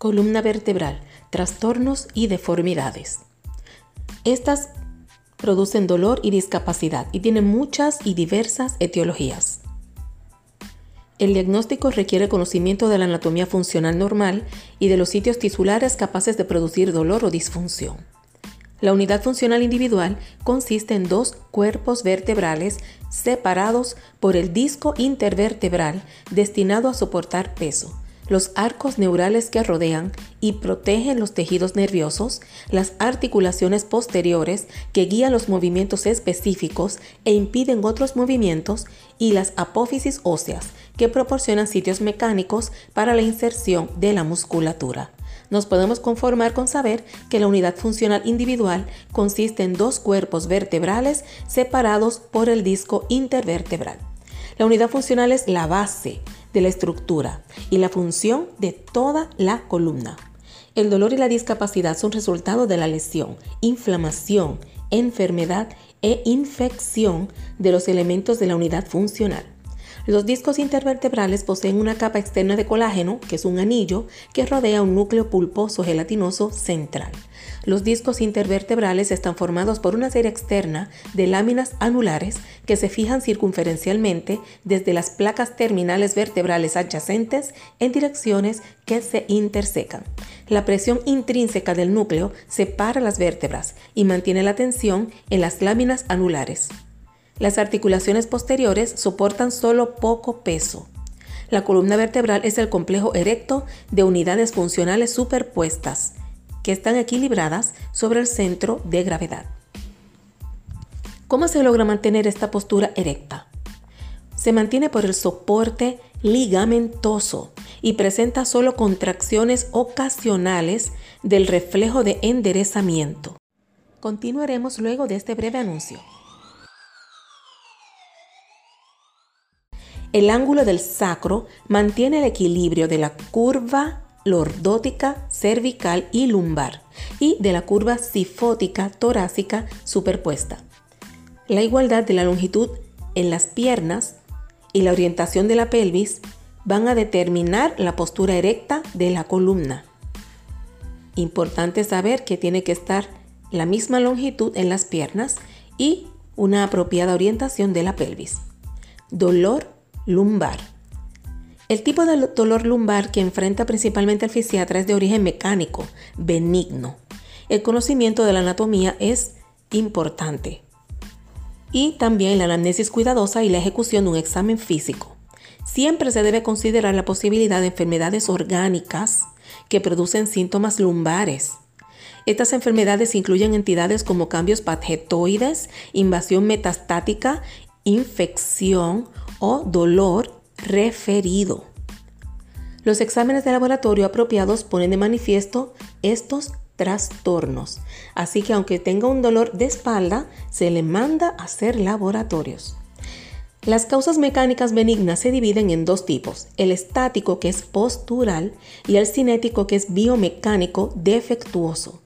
Columna vertebral, trastornos y deformidades. Estas producen dolor y discapacidad y tienen muchas y diversas etiologías. El diagnóstico requiere conocimiento de la anatomía funcional normal y de los sitios tisulares capaces de producir dolor o disfunción. La unidad funcional individual consiste en dos cuerpos vertebrales separados por el disco intervertebral destinado a soportar peso, los arcos neurales que rodean y protegen los tejidos nerviosos, las articulaciones posteriores que guían los movimientos específicos e impiden otros movimientos y las apófisis óseas que proporcionan sitios mecánicos para la inserción de la musculatura. Nos podemos conformar con saber que la unidad funcional individual consiste en dos cuerpos vertebrales separados por el disco intervertebral. La unidad funcional es la base, de la estructura y la función de toda la columna. El dolor y la discapacidad son resultado de la lesión, inflamación, enfermedad e infección de los elementos de la unidad funcional. Los discos intervertebrales poseen una capa externa de colágeno, que es un anillo, que rodea un núcleo pulposo gelatinoso central. Los discos intervertebrales están formados por una serie externa de láminas anulares que se fijan circunferencialmente desde las placas terminales vertebrales adyacentes en direcciones que se intersecan. La presión intrínseca del núcleo separa las vértebras y mantiene la tensión en las láminas anulares. Las articulaciones posteriores soportan solo poco peso. La columna vertebral es el complejo erecto de unidades funcionales superpuestas que están equilibradas sobre el centro de gravedad. ¿Cómo se logra mantener esta postura erecta? Se mantiene por el soporte ligamentoso y presenta solo contracciones ocasionales del reflejo de enderezamiento. Continuaremos luego de este breve anuncio. El ángulo del sacro mantiene el equilibrio de la curva lordótica, cervical y lumbar y de la curva sifótica torácica superpuesta. La igualdad de la longitud en las piernas y la orientación de la pelvis van a determinar la postura erecta de la columna. Importante saber que tiene que estar la misma longitud en las piernas y una apropiada orientación de la pelvis. Dolor lumbar. El tipo de dolor lumbar que enfrenta principalmente el fisiatra es de origen mecánico, benigno. El conocimiento de la anatomía es importante. Y también la anamnesis cuidadosa y la ejecución de un examen físico. Siempre se debe considerar la posibilidad de enfermedades orgánicas que producen síntomas lumbares. Estas enfermedades incluyen entidades como cambios patgetoides, invasión metastática, infección o dolor referido. Los exámenes de laboratorio apropiados ponen de manifiesto estos trastornos, así que aunque tenga un dolor de espalda, se le manda a hacer laboratorios. Las causas mecánicas benignas se dividen en dos tipos, el estático que es postural y el cinético que es biomecánico defectuoso.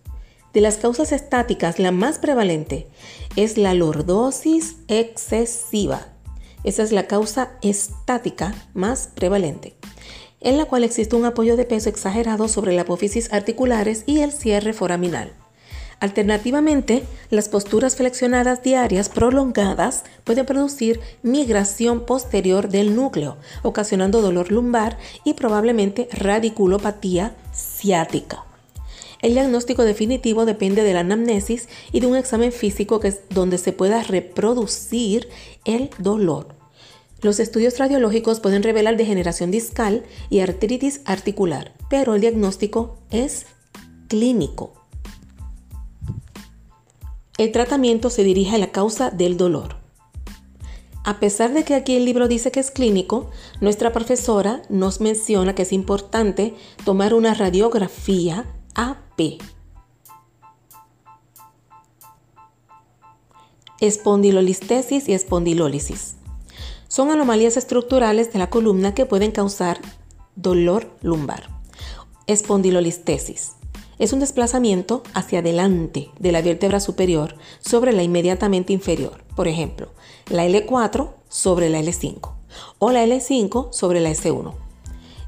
De las causas estáticas, la más prevalente es la lordosis excesiva, esa es la causa estática más prevalente, en la cual existe un apoyo de peso exagerado sobre la apófisis articulares y el cierre foraminal. Alternativamente, las posturas flexionadas diarias prolongadas pueden producir migración posterior del núcleo, ocasionando dolor lumbar y probablemente radiculopatía ciática. El diagnóstico definitivo depende de la anamnesis y de un examen físico que es donde se pueda reproducir el dolor. Los estudios radiológicos pueden revelar degeneración discal y artritis articular, pero el diagnóstico es clínico. El tratamiento se dirige a la causa del dolor. A pesar de que aquí el libro dice que es clínico, nuestra profesora nos menciona que es importante tomar una radiografía AP. Espondilolistesis y espondilólisis. Son anomalías estructurales de la columna que pueden causar dolor lumbar. Espondilolistesis. Es un desplazamiento hacia adelante de la vértebra superior sobre la inmediatamente inferior. Por ejemplo, la L4 sobre la L5 o la L5 sobre la S1.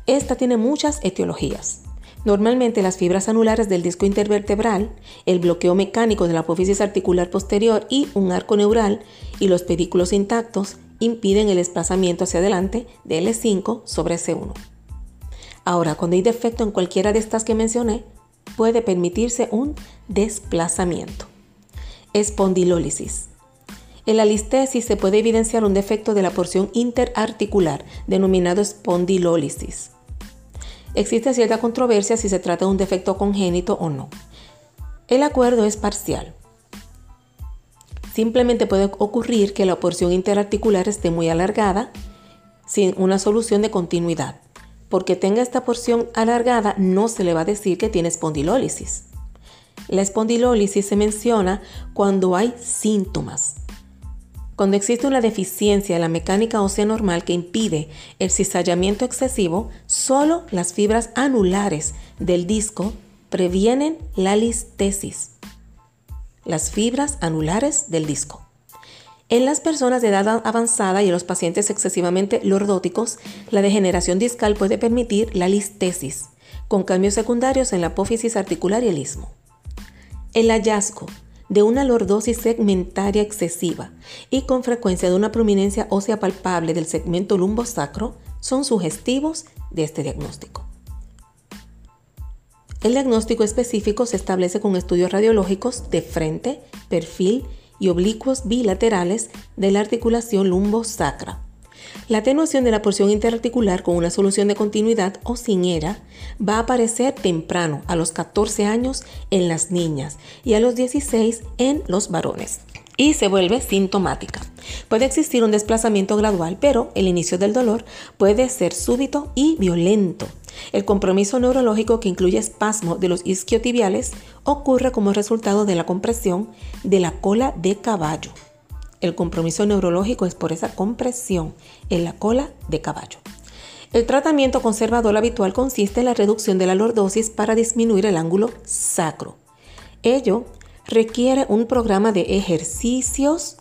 Esta tiene muchas etiologías. Normalmente las fibras anulares del disco intervertebral, el bloqueo mecánico de la apófisis articular posterior y un arco neural y los pedículos intactos impiden el desplazamiento hacia adelante de L5 sobre C1. Ahora, cuando hay defecto en cualquiera de estas que mencioné, puede permitirse un desplazamiento. Espondilólisis. En la listesis se puede evidenciar un defecto de la porción interarticular, denominado espondilólisis. Existe cierta controversia si se trata de un defecto congénito o no. El acuerdo es parcial. Simplemente puede ocurrir que la porción interarticular esté muy alargada sin una solución de continuidad. Porque tenga esta porción alargada no se le va a decir que tiene espondilólisis. La espondilólisis se menciona cuando hay síntomas. Cuando existe una deficiencia en la mecánica ósea normal que impide el cizallamiento excesivo, solo las fibras anulares del disco previenen la listesis. Las fibras anulares del disco. En las personas de edad avanzada y en los pacientes excesivamente lordóticos, la degeneración discal puede permitir la listesis, con cambios secundarios en la apófisis articular y el istmo. El hallazgo de una lordosis segmentaria excesiva y con frecuencia de una prominencia ósea palpable del segmento lumbosacro son sugestivos de este diagnóstico. El diagnóstico específico se establece con estudios radiológicos de frente, perfil y oblicuos bilaterales de la articulación lumbosacra. La atenuación de la porción interarticular con una solución de continuidad o sin era va a aparecer temprano, a los 14 años en las niñas y a los 16 en los varones y se vuelve sintomática. Puede existir un desplazamiento gradual, pero el inicio del dolor puede ser súbito y violento. El compromiso neurológico que incluye espasmo de los isquiotibiales ocurre como resultado de la compresión de la cola de caballo. El compromiso neurológico es por esa compresión en la cola de caballo. El tratamiento conservador habitual consiste en la reducción de la lordosis para disminuir el ángulo sacro. Ello requiere un programa de ejercicios,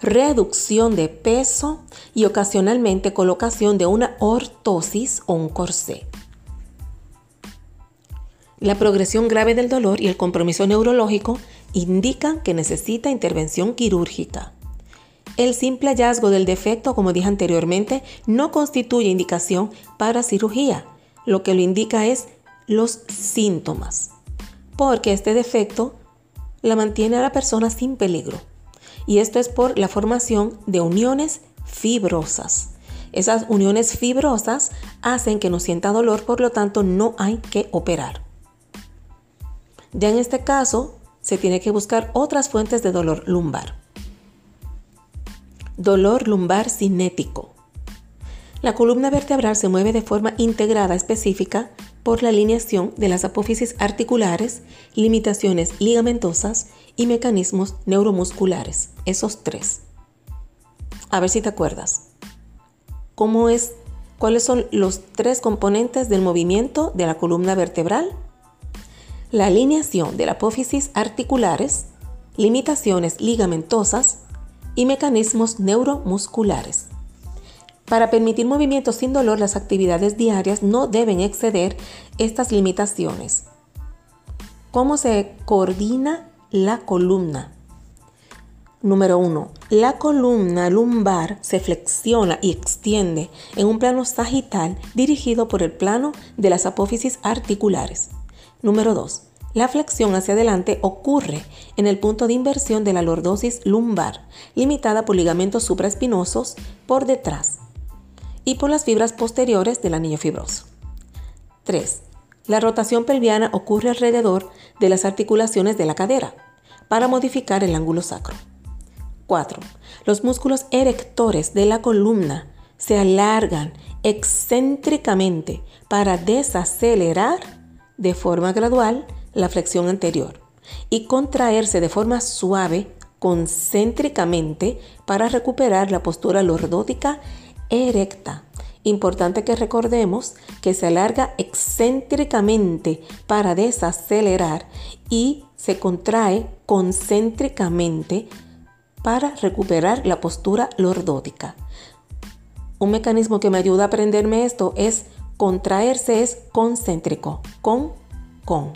reducción de peso y ocasionalmente colocación de una ortosis o un corsé. La progresión grave del dolor y el compromiso neurológico indican que necesita intervención quirúrgica. El simple hallazgo del defecto, como dije anteriormente, no constituye indicación para cirugía. Lo que lo indica es los síntomas, porque este defecto la mantiene a la persona sin peligro. Y esto es por la formación de uniones fibrosas. Esas uniones fibrosas hacen que no sienta dolor, por lo tanto no hay que operar. Ya en este caso, se tiene que buscar otras fuentes de dolor lumbar. Dolor lumbar cinético. La columna vertebral se mueve de forma integrada específica por la alineación de las apófisis articulares, limitaciones ligamentosas y mecanismos neuromusculares. Esos tres. A ver si te acuerdas. ¿Cómo es? ¿Cuáles son los tres componentes del movimiento de la columna vertebral? La alineación de la apófisis articulares, limitaciones ligamentosas y mecanismos neuromusculares. Para permitir movimientos sin dolor, las actividades diarias no deben exceder estas limitaciones. ¿Cómo se coordina la columna? Número 1. La columna lumbar se flexiona y extiende en un plano sagital dirigido por el plano de las apófisis articulares. Número 2. La flexión hacia adelante ocurre en el punto de inversión de la lordosis lumbar, limitada por ligamentos supraespinosos por detrás y por las fibras posteriores del anillo fibroso. 3. La rotación pelviana ocurre alrededor de las articulaciones de la cadera para modificar el ángulo sacro. 4. Los músculos erectores de la columna se alargan excéntricamente para desacelerar de forma gradual la flexión anterior y contraerse de forma suave concéntricamente para recuperar la postura lordótica erecta. Importante que recordemos que se alarga excéntricamente para desacelerar y se contrae concéntricamente para recuperar la postura lordótica. Un mecanismo que me ayuda a aprenderme esto es contraerse es concéntrico, con con.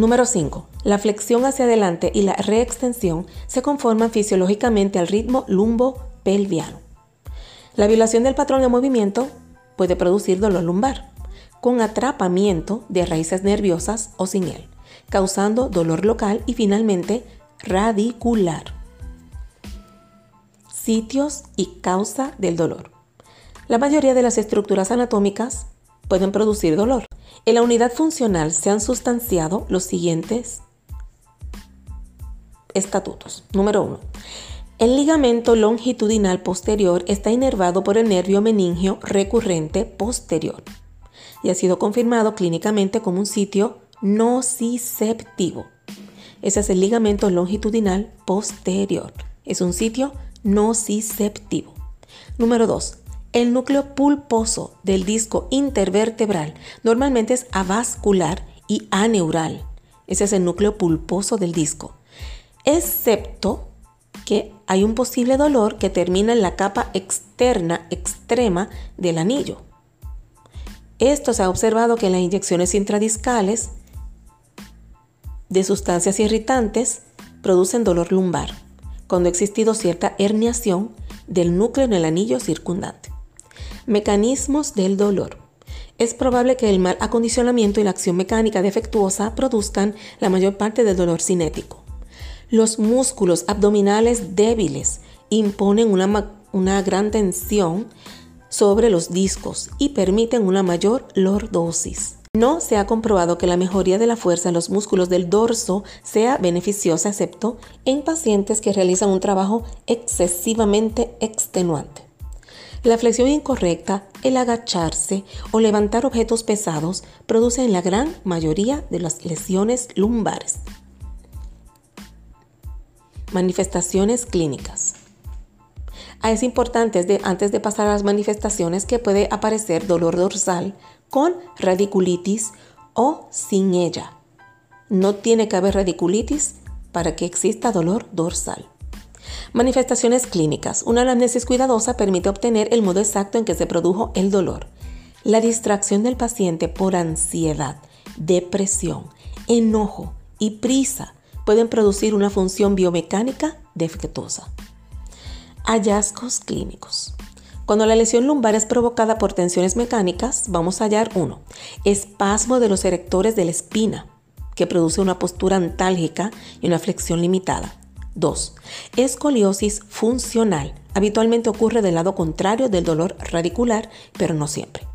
Número 5. La flexión hacia adelante y la reextensión se conforman fisiológicamente al ritmo lumbo-pelviano. La violación del patrón de movimiento puede producir dolor lumbar, con atrapamiento de raíces nerviosas o sin él, causando dolor local y finalmente radicular. Sitios y causa del dolor. La mayoría de las estructuras anatómicas pueden producir dolor. En la unidad funcional se han sustanciado los siguientes estatutos. Número 1. El ligamento longitudinal posterior está inervado por el nervio meningio recurrente posterior y ha sido confirmado clínicamente como un sitio nociceptivo. Ese es el ligamento longitudinal posterior. Es un sitio nociceptivo. Número 2. El núcleo pulposo del disco intervertebral normalmente es avascular y aneural. Ese es el núcleo pulposo del disco. Excepto que hay un posible dolor que termina en la capa externa extrema del anillo. Esto se ha observado que las inyecciones intradiscales de sustancias irritantes producen dolor lumbar, cuando ha existido cierta herniación del núcleo en el anillo circundante. Mecanismos del dolor. Es probable que el mal acondicionamiento y la acción mecánica defectuosa produzcan la mayor parte del dolor cinético. Los músculos abdominales débiles imponen una, una gran tensión sobre los discos y permiten una mayor lordosis. No se ha comprobado que la mejoría de la fuerza en los músculos del dorso sea beneficiosa, excepto en pacientes que realizan un trabajo excesivamente extenuante. La flexión incorrecta, el agacharse o levantar objetos pesados producen la gran mayoría de las lesiones lumbares. Manifestaciones clínicas. Ah, es importante antes de pasar a las manifestaciones que puede aparecer dolor dorsal con radiculitis o sin ella. No tiene que haber radiculitis para que exista dolor dorsal. Manifestaciones clínicas. Una anamnesis cuidadosa permite obtener el modo exacto en que se produjo el dolor. La distracción del paciente por ansiedad, depresión, enojo y prisa pueden producir una función biomecánica defectuosa. Hallazgos clínicos. Cuando la lesión lumbar es provocada por tensiones mecánicas, vamos a hallar uno, espasmo de los erectores de la espina, que produce una postura antálgica y una flexión limitada. 2. Escoliosis funcional. Habitualmente ocurre del lado contrario del dolor radicular, pero no siempre.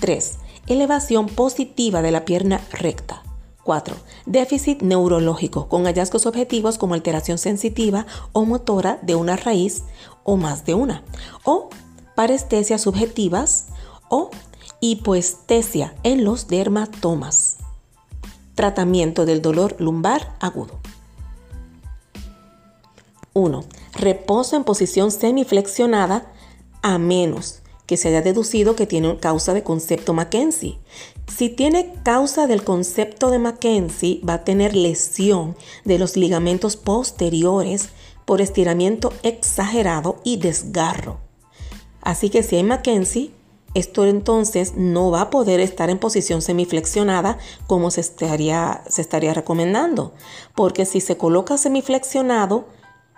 3. Elevación positiva de la pierna recta. 4. Déficit neurológico con hallazgos objetivos como alteración sensitiva o motora de una raíz o más de una. O parestesias subjetivas o hipoestesia en los dermatomas. Tratamiento del dolor lumbar agudo. 1. Reposo en posición semiflexionada a menos que se haya deducido que tiene causa de concepto Mackenzie. Si tiene causa del concepto de Mackenzie, va a tener lesión de los ligamentos posteriores por estiramiento exagerado y desgarro. Así que si hay Mackenzie, esto entonces no va a poder estar en posición semiflexionada como se estaría, se estaría recomendando, porque si se coloca semiflexionado,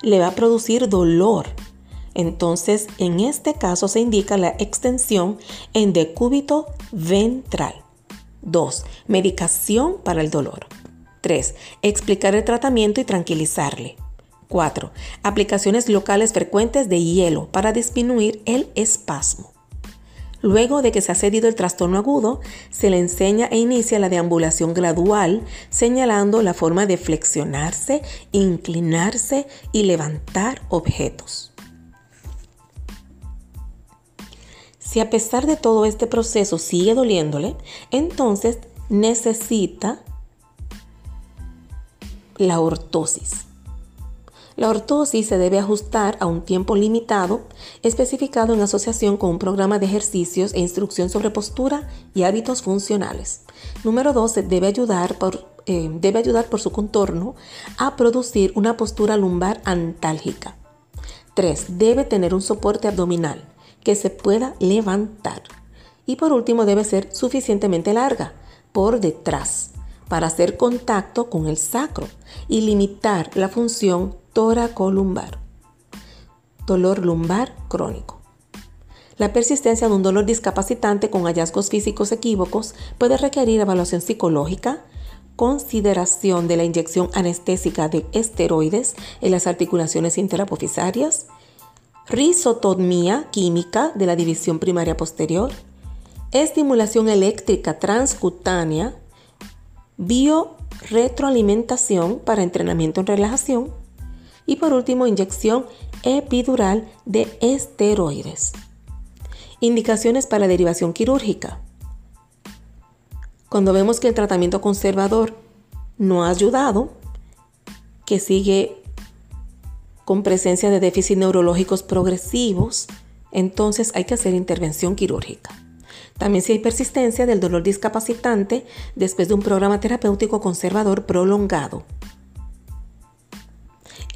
le va a producir dolor. Entonces, en este caso se indica la extensión en decúbito ventral. 2. Medicación para el dolor. 3. Explicar el tratamiento y tranquilizarle. 4. Aplicaciones locales frecuentes de hielo para disminuir el espasmo. Luego de que se ha cedido el trastorno agudo, se le enseña e inicia la deambulación gradual, señalando la forma de flexionarse, inclinarse y levantar objetos. Si a pesar de todo este proceso sigue doliéndole, entonces necesita la ortosis. La ortosis se debe ajustar a un tiempo limitado, especificado en asociación con un programa de ejercicios e instrucción sobre postura y hábitos funcionales. Número 12. Debe ayudar por, eh, debe ayudar por su contorno a producir una postura lumbar antálgica. 3. Debe tener un soporte abdominal que se pueda levantar. Y por último, debe ser suficientemente larga por detrás para hacer contacto con el sacro y limitar la función toracolumbar. Dolor lumbar crónico. La persistencia de un dolor discapacitante con hallazgos físicos equívocos puede requerir evaluación psicológica, consideración de la inyección anestésica de esteroides en las articulaciones interapofisarias, risotomía química de la división primaria posterior, estimulación eléctrica transcutánea, bioretroalimentación para entrenamiento en relajación y por último inyección epidural de esteroides. Indicaciones para derivación quirúrgica. Cuando vemos que el tratamiento conservador no ha ayudado, que sigue con presencia de déficits neurológicos progresivos, entonces hay que hacer intervención quirúrgica. También si hay persistencia del dolor discapacitante después de un programa terapéutico conservador prolongado.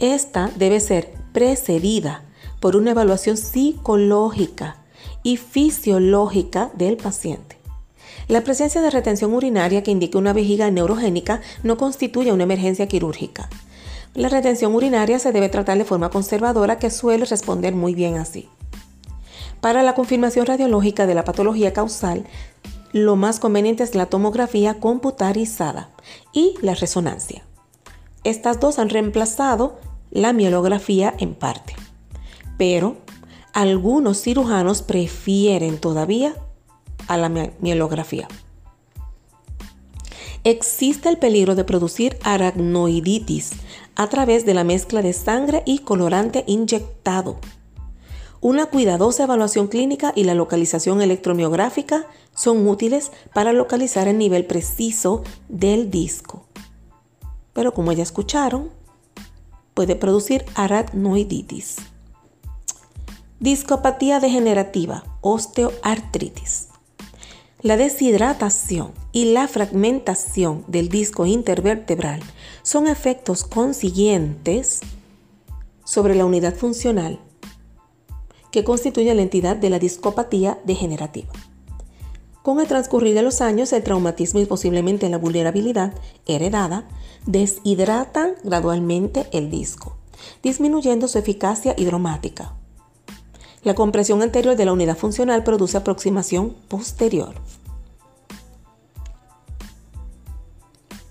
Esta debe ser precedida por una evaluación psicológica y fisiológica del paciente. La presencia de retención urinaria que indique una vejiga neurogénica no constituye una emergencia quirúrgica. La retención urinaria se debe tratar de forma conservadora que suele responder muy bien así. Para la confirmación radiológica de la patología causal, lo más conveniente es la tomografía computarizada y la resonancia. Estas dos han reemplazado la mielografía en parte, pero algunos cirujanos prefieren todavía a la mielografía. Existe el peligro de producir aracnoiditis a través de la mezcla de sangre y colorante inyectado. Una cuidadosa evaluación clínica y la localización electromiográfica son útiles para localizar el nivel preciso del disco. Pero como ya escucharon, puede producir aracnoiditis. Discopatía degenerativa, osteoartritis. La deshidratación y la fragmentación del disco intervertebral son efectos consiguientes sobre la unidad funcional que constituye la entidad de la discopatía degenerativa. Con el transcurrir de los años, el traumatismo y posiblemente la vulnerabilidad heredada deshidratan gradualmente el disco, disminuyendo su eficacia hidromática. La compresión anterior de la unidad funcional produce aproximación posterior.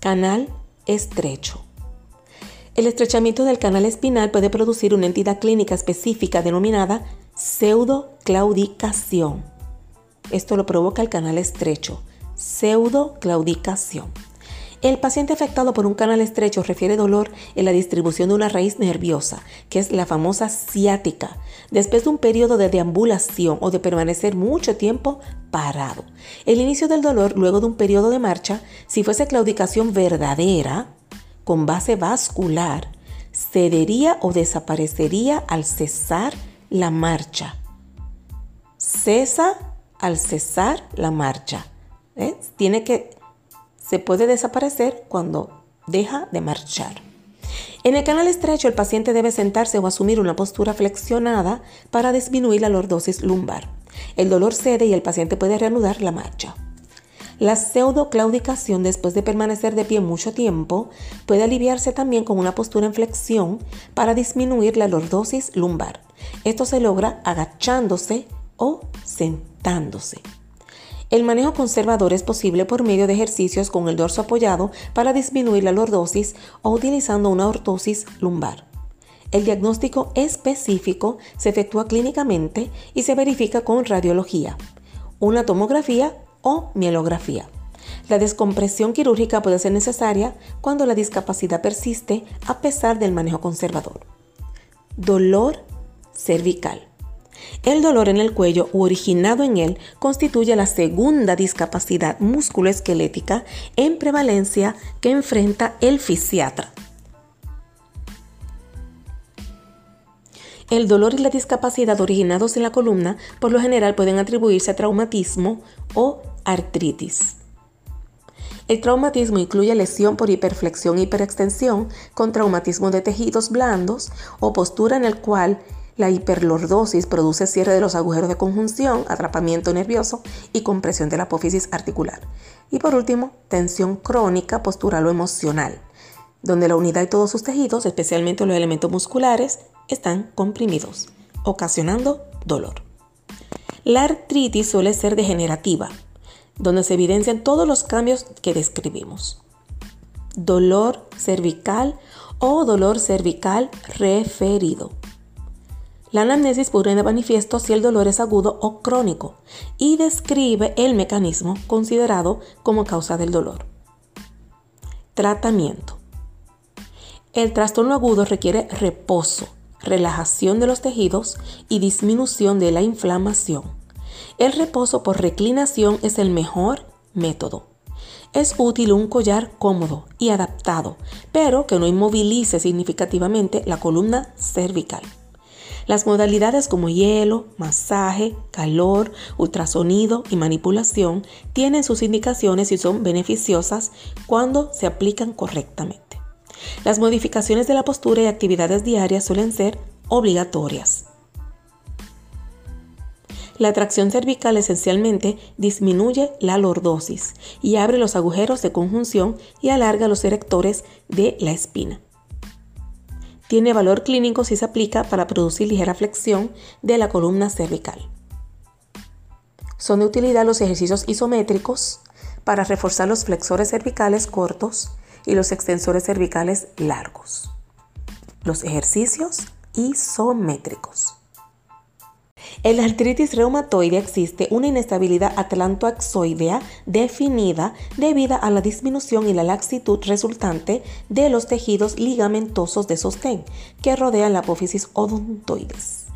Canal estrecho. El estrechamiento del canal espinal puede producir una entidad clínica específica denominada pseudoclaudicación. Esto lo provoca el canal estrecho, pseudoclaudicación. El paciente afectado por un canal estrecho refiere dolor en la distribución de una raíz nerviosa, que es la famosa ciática, después de un periodo de deambulación o de permanecer mucho tiempo parado. El inicio del dolor luego de un periodo de marcha, si fuese claudicación verdadera, con base vascular, cedería o desaparecería al cesar la marcha. Cesa al cesar la marcha. Tiene que, se puede desaparecer cuando deja de marchar. En el canal estrecho, el paciente debe sentarse o asumir una postura flexionada para disminuir la lordosis lumbar. El dolor cede y el paciente puede reanudar la marcha. La pseudoclaudicación después de permanecer de pie mucho tiempo puede aliviarse también con una postura en flexión para disminuir la lordosis lumbar. Esto se logra agachándose o sentándose. El manejo conservador es posible por medio de ejercicios con el dorso apoyado para disminuir la lordosis o utilizando una ortosis lumbar. El diagnóstico específico se efectúa clínicamente y se verifica con radiología, una tomografía o mielografía. La descompresión quirúrgica puede ser necesaria cuando la discapacidad persiste a pesar del manejo conservador. Dolor cervical. El dolor en el cuello originado en él constituye la segunda discapacidad musculoesquelética en prevalencia que enfrenta el fisiatra. El dolor y la discapacidad originados en la columna por lo general pueden atribuirse a traumatismo o artritis. El traumatismo incluye lesión por hiperflexión hiperextensión con traumatismo de tejidos blandos o postura en el cual La hiperlordosis produce cierre de los agujeros de conjunción, atrapamiento nervioso y compresión de la apófisis articular. Y por último, tensión crónica postural o emocional, donde la unidad y todos sus tejidos, especialmente los elementos musculares, están comprimidos, ocasionando dolor. La artritis suele ser degenerativa, donde se evidencian todos los cambios que describimos. Dolor cervical o dolor cervical referido. La anamnesis pone de manifiesto si el dolor es agudo o crónico y describe el mecanismo considerado como causa del dolor. Tratamiento. El trastorno agudo requiere reposo, relajación de los tejidos y disminución de la inflamación. El reposo por reclinación es el mejor método. Es útil un collar cómodo y adaptado, pero que no inmovilice significativamente la columna cervical. Las modalidades como hielo, masaje, calor, ultrasonido y manipulación tienen sus indicaciones y son beneficiosas cuando se aplican correctamente. Las modificaciones de la postura y actividades diarias suelen ser obligatorias. La tracción cervical esencialmente disminuye la lordosis y abre los agujeros de conjunción y alarga los erectores de la espina. Tiene valor clínico si se aplica para producir ligera flexión de la columna cervical. Son de utilidad los ejercicios isométricos para reforzar los flexores cervicales cortos y los extensores cervicales largos. Los ejercicios isométricos. En la artritis reumatoide existe una inestabilidad atlantoaxoidea definida debido a la disminución y la laxitud resultante de los tejidos ligamentosos de sostén que rodean la apófisis odontoides.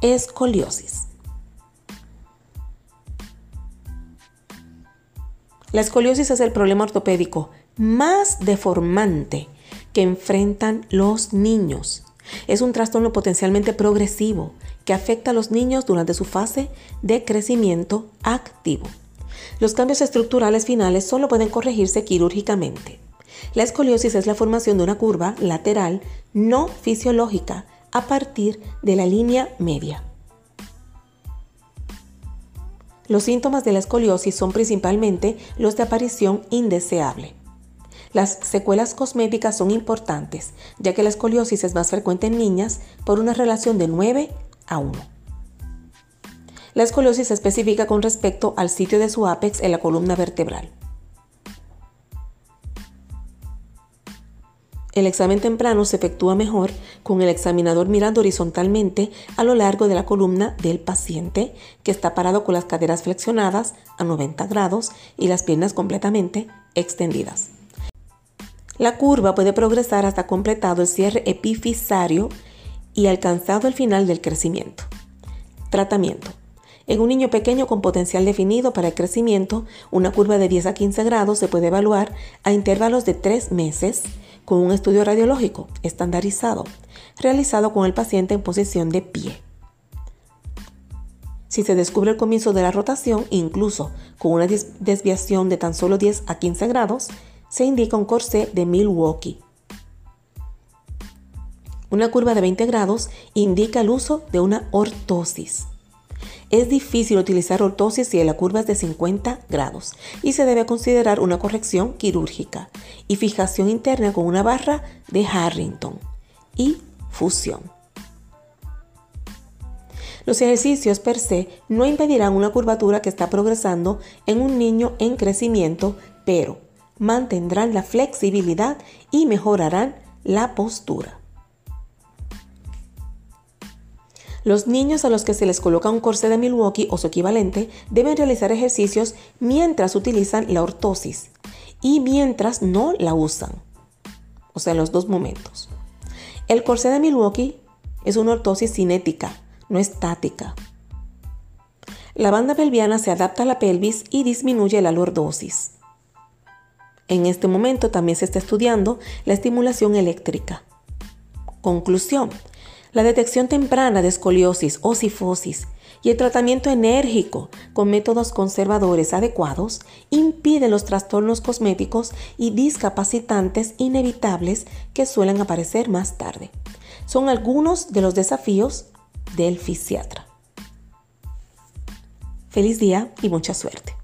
Escoliosis. La escoliosis es el problema ortopédico más deformante que enfrentan los niños. Es un trastorno potencialmente progresivo que afecta a los niños durante su fase de crecimiento activo. Los cambios estructurales finales solo pueden corregirse quirúrgicamente. La escoliosis es la formación de una curva lateral no fisiológica a partir de la línea media. Los síntomas de la escoliosis son principalmente los de aparición indeseable. Las secuelas cosméticas son importantes, ya que la escoliosis es más frecuente en niñas por una relación de 9 a 1. La escoliosis se especifica con respecto al sitio de su apex en la columna vertebral. El examen temprano se efectúa mejor con el examinador mirando horizontalmente a lo largo de la columna del paciente que está parado con las caderas flexionadas a 90 grados y las piernas completamente extendidas. La curva puede progresar hasta completado el cierre epifisario y alcanzado el final del crecimiento. Tratamiento. En un niño pequeño con potencial definido para el crecimiento, una curva de 10 a 15 grados se puede evaluar a intervalos de 3 meses con un estudio radiológico estandarizado, realizado con el paciente en posición de pie. Si se descubre el comienzo de la rotación, incluso con una desviación de tan solo 10 a 15 grados, se indica un corsé de Milwaukee. Una curva de 20 grados indica el uso de una ortosis. Es difícil utilizar ortosis si la curva es de 50 grados y se debe considerar una corrección quirúrgica y fijación interna con una barra de Harrington y fusión. Los ejercicios per se no impedirán una curvatura que está progresando en un niño en crecimiento, pero mantendrán la flexibilidad y mejorarán la postura. Los niños a los que se les coloca un corsé de Milwaukee o su equivalente deben realizar ejercicios mientras utilizan la ortosis y mientras no la usan. O sea, en los dos momentos. El corsé de Milwaukee es una ortosis cinética, no estática. La banda pelviana se adapta a la pelvis y disminuye la lordosis. En este momento también se está estudiando la estimulación eléctrica. Conclusión. La detección temprana de escoliosis o sifosis y el tratamiento enérgico con métodos conservadores adecuados impiden los trastornos cosméticos y discapacitantes inevitables que suelen aparecer más tarde. son algunos de los desafíos del fisiatra. Feliz día y mucha suerte.